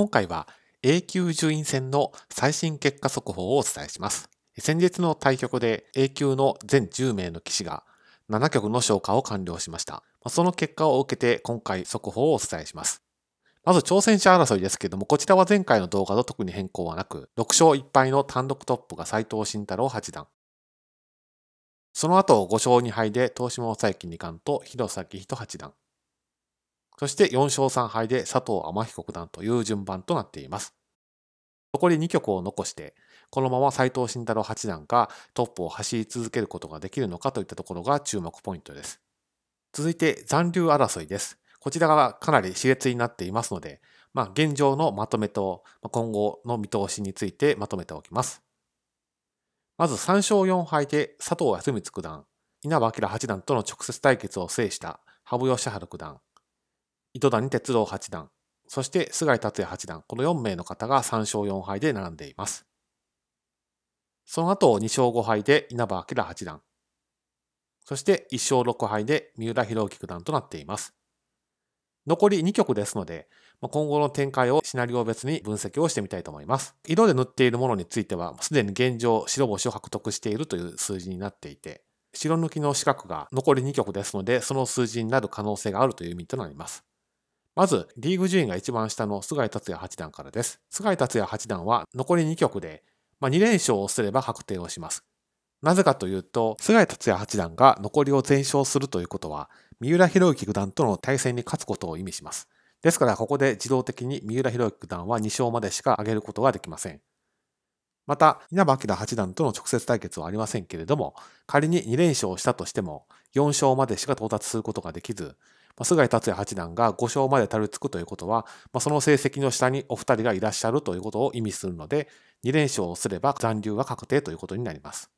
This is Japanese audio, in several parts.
今回は A 級順位戦の最新結果速報をお伝えします。先日の対局で A 級の全10名の棋士が7局の消化を完了しました。その結果を受けて今回速報をお伝えします。まず挑戦者争いですけども、こちらは前回の動画と特に変更はなく、6勝1敗の単独トップが斎藤慎太郎八段。その後5勝2敗で東島正幸二冠と弘前人八段。そして4勝3敗で佐藤天彦九段という順番となっています。残り2局を残して、このまま斎藤慎太郎八段がトップを走り続けることができるのかといったところが注目ポイントです。続いて残留争いです。こちらがかなり熾烈になっていますので、まあ、現状のまとめと今後の見通しについてまとめておきます。まず3勝4敗で佐藤康光九段、稲葉明八段との直接対決を制した羽生善治九段、糸谷哲郎八段、そして菅井達也八段、この4名の方が3勝4敗で並んでいます。その後2勝5敗で稲葉明八段、そして1勝6敗で三浦弘之九段となっています。残り2局ですので、今後の展開をシナリオ別に分析をしてみたいと思います。色で塗っているものについては、すでに現状白星を獲得しているという数字になっていて、白抜きの四角が残り2局ですので、その数字になる可能性があるという意味となります。まず、リーグ順位が一番下の菅井達也八段からです。菅井達也八段は残り2局で、まあ、2連勝をすれば確定をします。なぜかというと、菅井達也八段が残りを全勝するということは、三浦博之九段との対戦に勝つことを意味します。ですから、ここで自動的に三浦博之九段は2勝までしか上げることができません。また、稲葉明八段との直接対決はありませんけれども、仮に2連勝したとしても、4勝までしか到達することができず、菅井達也八段が5勝までたどり着くということは、まあ、その成績の下にお二人がいらっしゃるということを意味するので、2連勝をすれば残留が確定ということになります。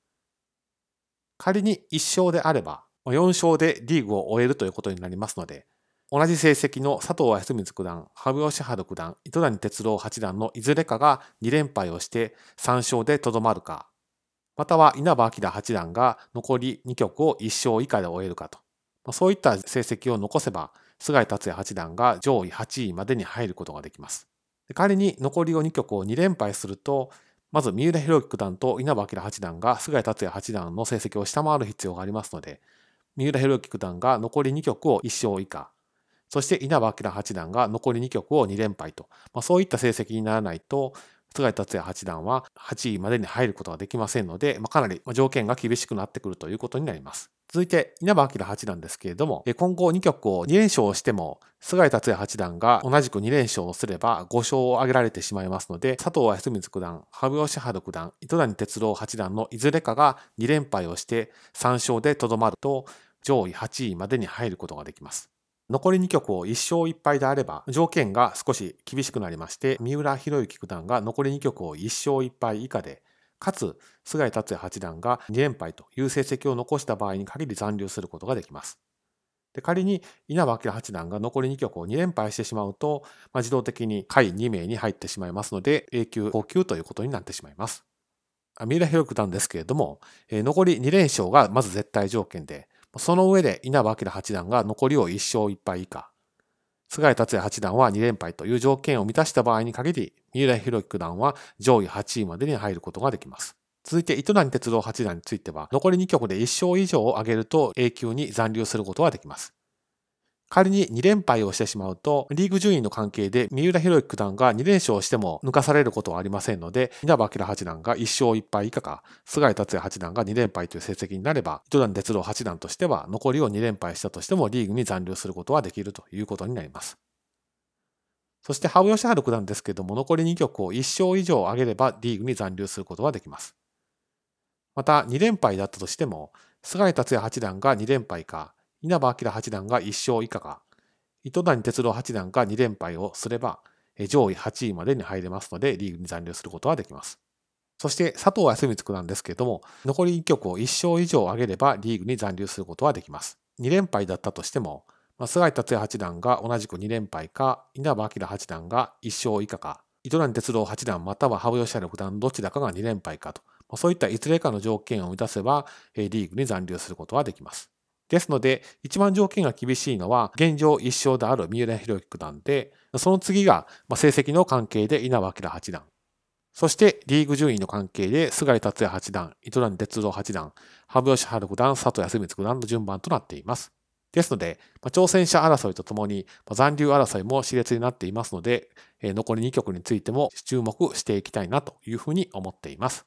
仮に1勝であれば、4勝でリーグを終えるということになりますので、同じ成績の佐藤康光九段、羽生善治九段、糸谷哲郎八段のいずれかが2連敗をして3勝でとどまるか、または稲葉明八段が残り2局を1勝以下で終えるかと。そういった成績を残せば、菅井達也八段が上位8位までに入ることができます。仮に残りを2局を2連敗すると、まず三浦弘之九段と稲葉明八段が菅井達也八段の成績を下回る必要がありますので、三浦弘之九段が残り2局を1勝以下、そして稲葉明八段が残り2局を2連敗と、まあ、そういった成績にならないと、菅井達也八段は8位までに入ることができませんので、まあ、かなり条件が厳しくなってくるということになります。続いて、稲葉明八段ですけれども、今後2局を2連勝しても、菅井達也八段が同じく2連勝をすれば5勝を挙げられてしまいますので、佐藤康光九段、羽生善治九段、糸谷哲郎八段のいずれかが2連敗をして3勝でとどまると、上位8位までに入ることができます。残り2局を1勝1敗であれば、条件が少し厳しくなりまして、三浦博之九段が残り2局を1勝1敗以下で、かつ菅井達也八段が2連敗という成績を残した場合に限り残留することができます。で仮に稲葉明八段が残り2局を2連敗してしまうと、まあ、自動的に下位2名に入ってしまいますので A 級5級ということになってしまいます。三浦博九段ですけれども、えー、残り2連勝がまず絶対条件で、その上で稲葉明八段が残りを1勝1敗以下、菅井達也八段は2連敗という条件を満たした場合に限り、三浦博之九段は上位8位までに入ることができます。続いて、糸谷哲郎八段については、残り2局で1勝以上を挙げると永久に残留することができます。仮に2連敗をしてしまうと、リーグ順位の関係で三浦弘之九段が2連勝しても抜かされることはありませんので、稲葉明八段が1勝1敗以下か、菅井達也八段が2連敗という成績になれば、糸谷哲郎八段としては残りを2連敗したとしてもリーグに残留することはできるということになります。そして羽生善治九段ですけども、残り2局を1勝以上上げればリーグに残留することができます。また、2連敗だったとしても、菅井達也八段が2連敗か、稲葉明八段が1勝以下か、糸谷哲郎八段が2連敗をすれば、上位8位までに入れますので、リーグに残留することはできます。そして佐藤康光九段ですけれども、残り1局を1勝以上上げればリーグに残留することはできます。2連敗だったとしても、菅井達也八段が同じく2連敗か、稲葉明八段が1勝以下か、糸谷哲郎八段または羽生善治九段どちらかが2連敗かと、そういったいずれかの条件を満たせば、リーグに残留することはできます。ですので、一番条件が厳しいのは、現状1勝である三浦博之九段で、その次が、成績の関係で稲葉明八段。そしてリーグ順位の関係で菅井達也八段、糸谷哲郎八段、羽生善治九段、佐藤康光九段の順番となっています。ですので、挑戦者争いとともに、残留争いも熾烈になっていますので、残り2局についても注目していきたいなというふうに思っています。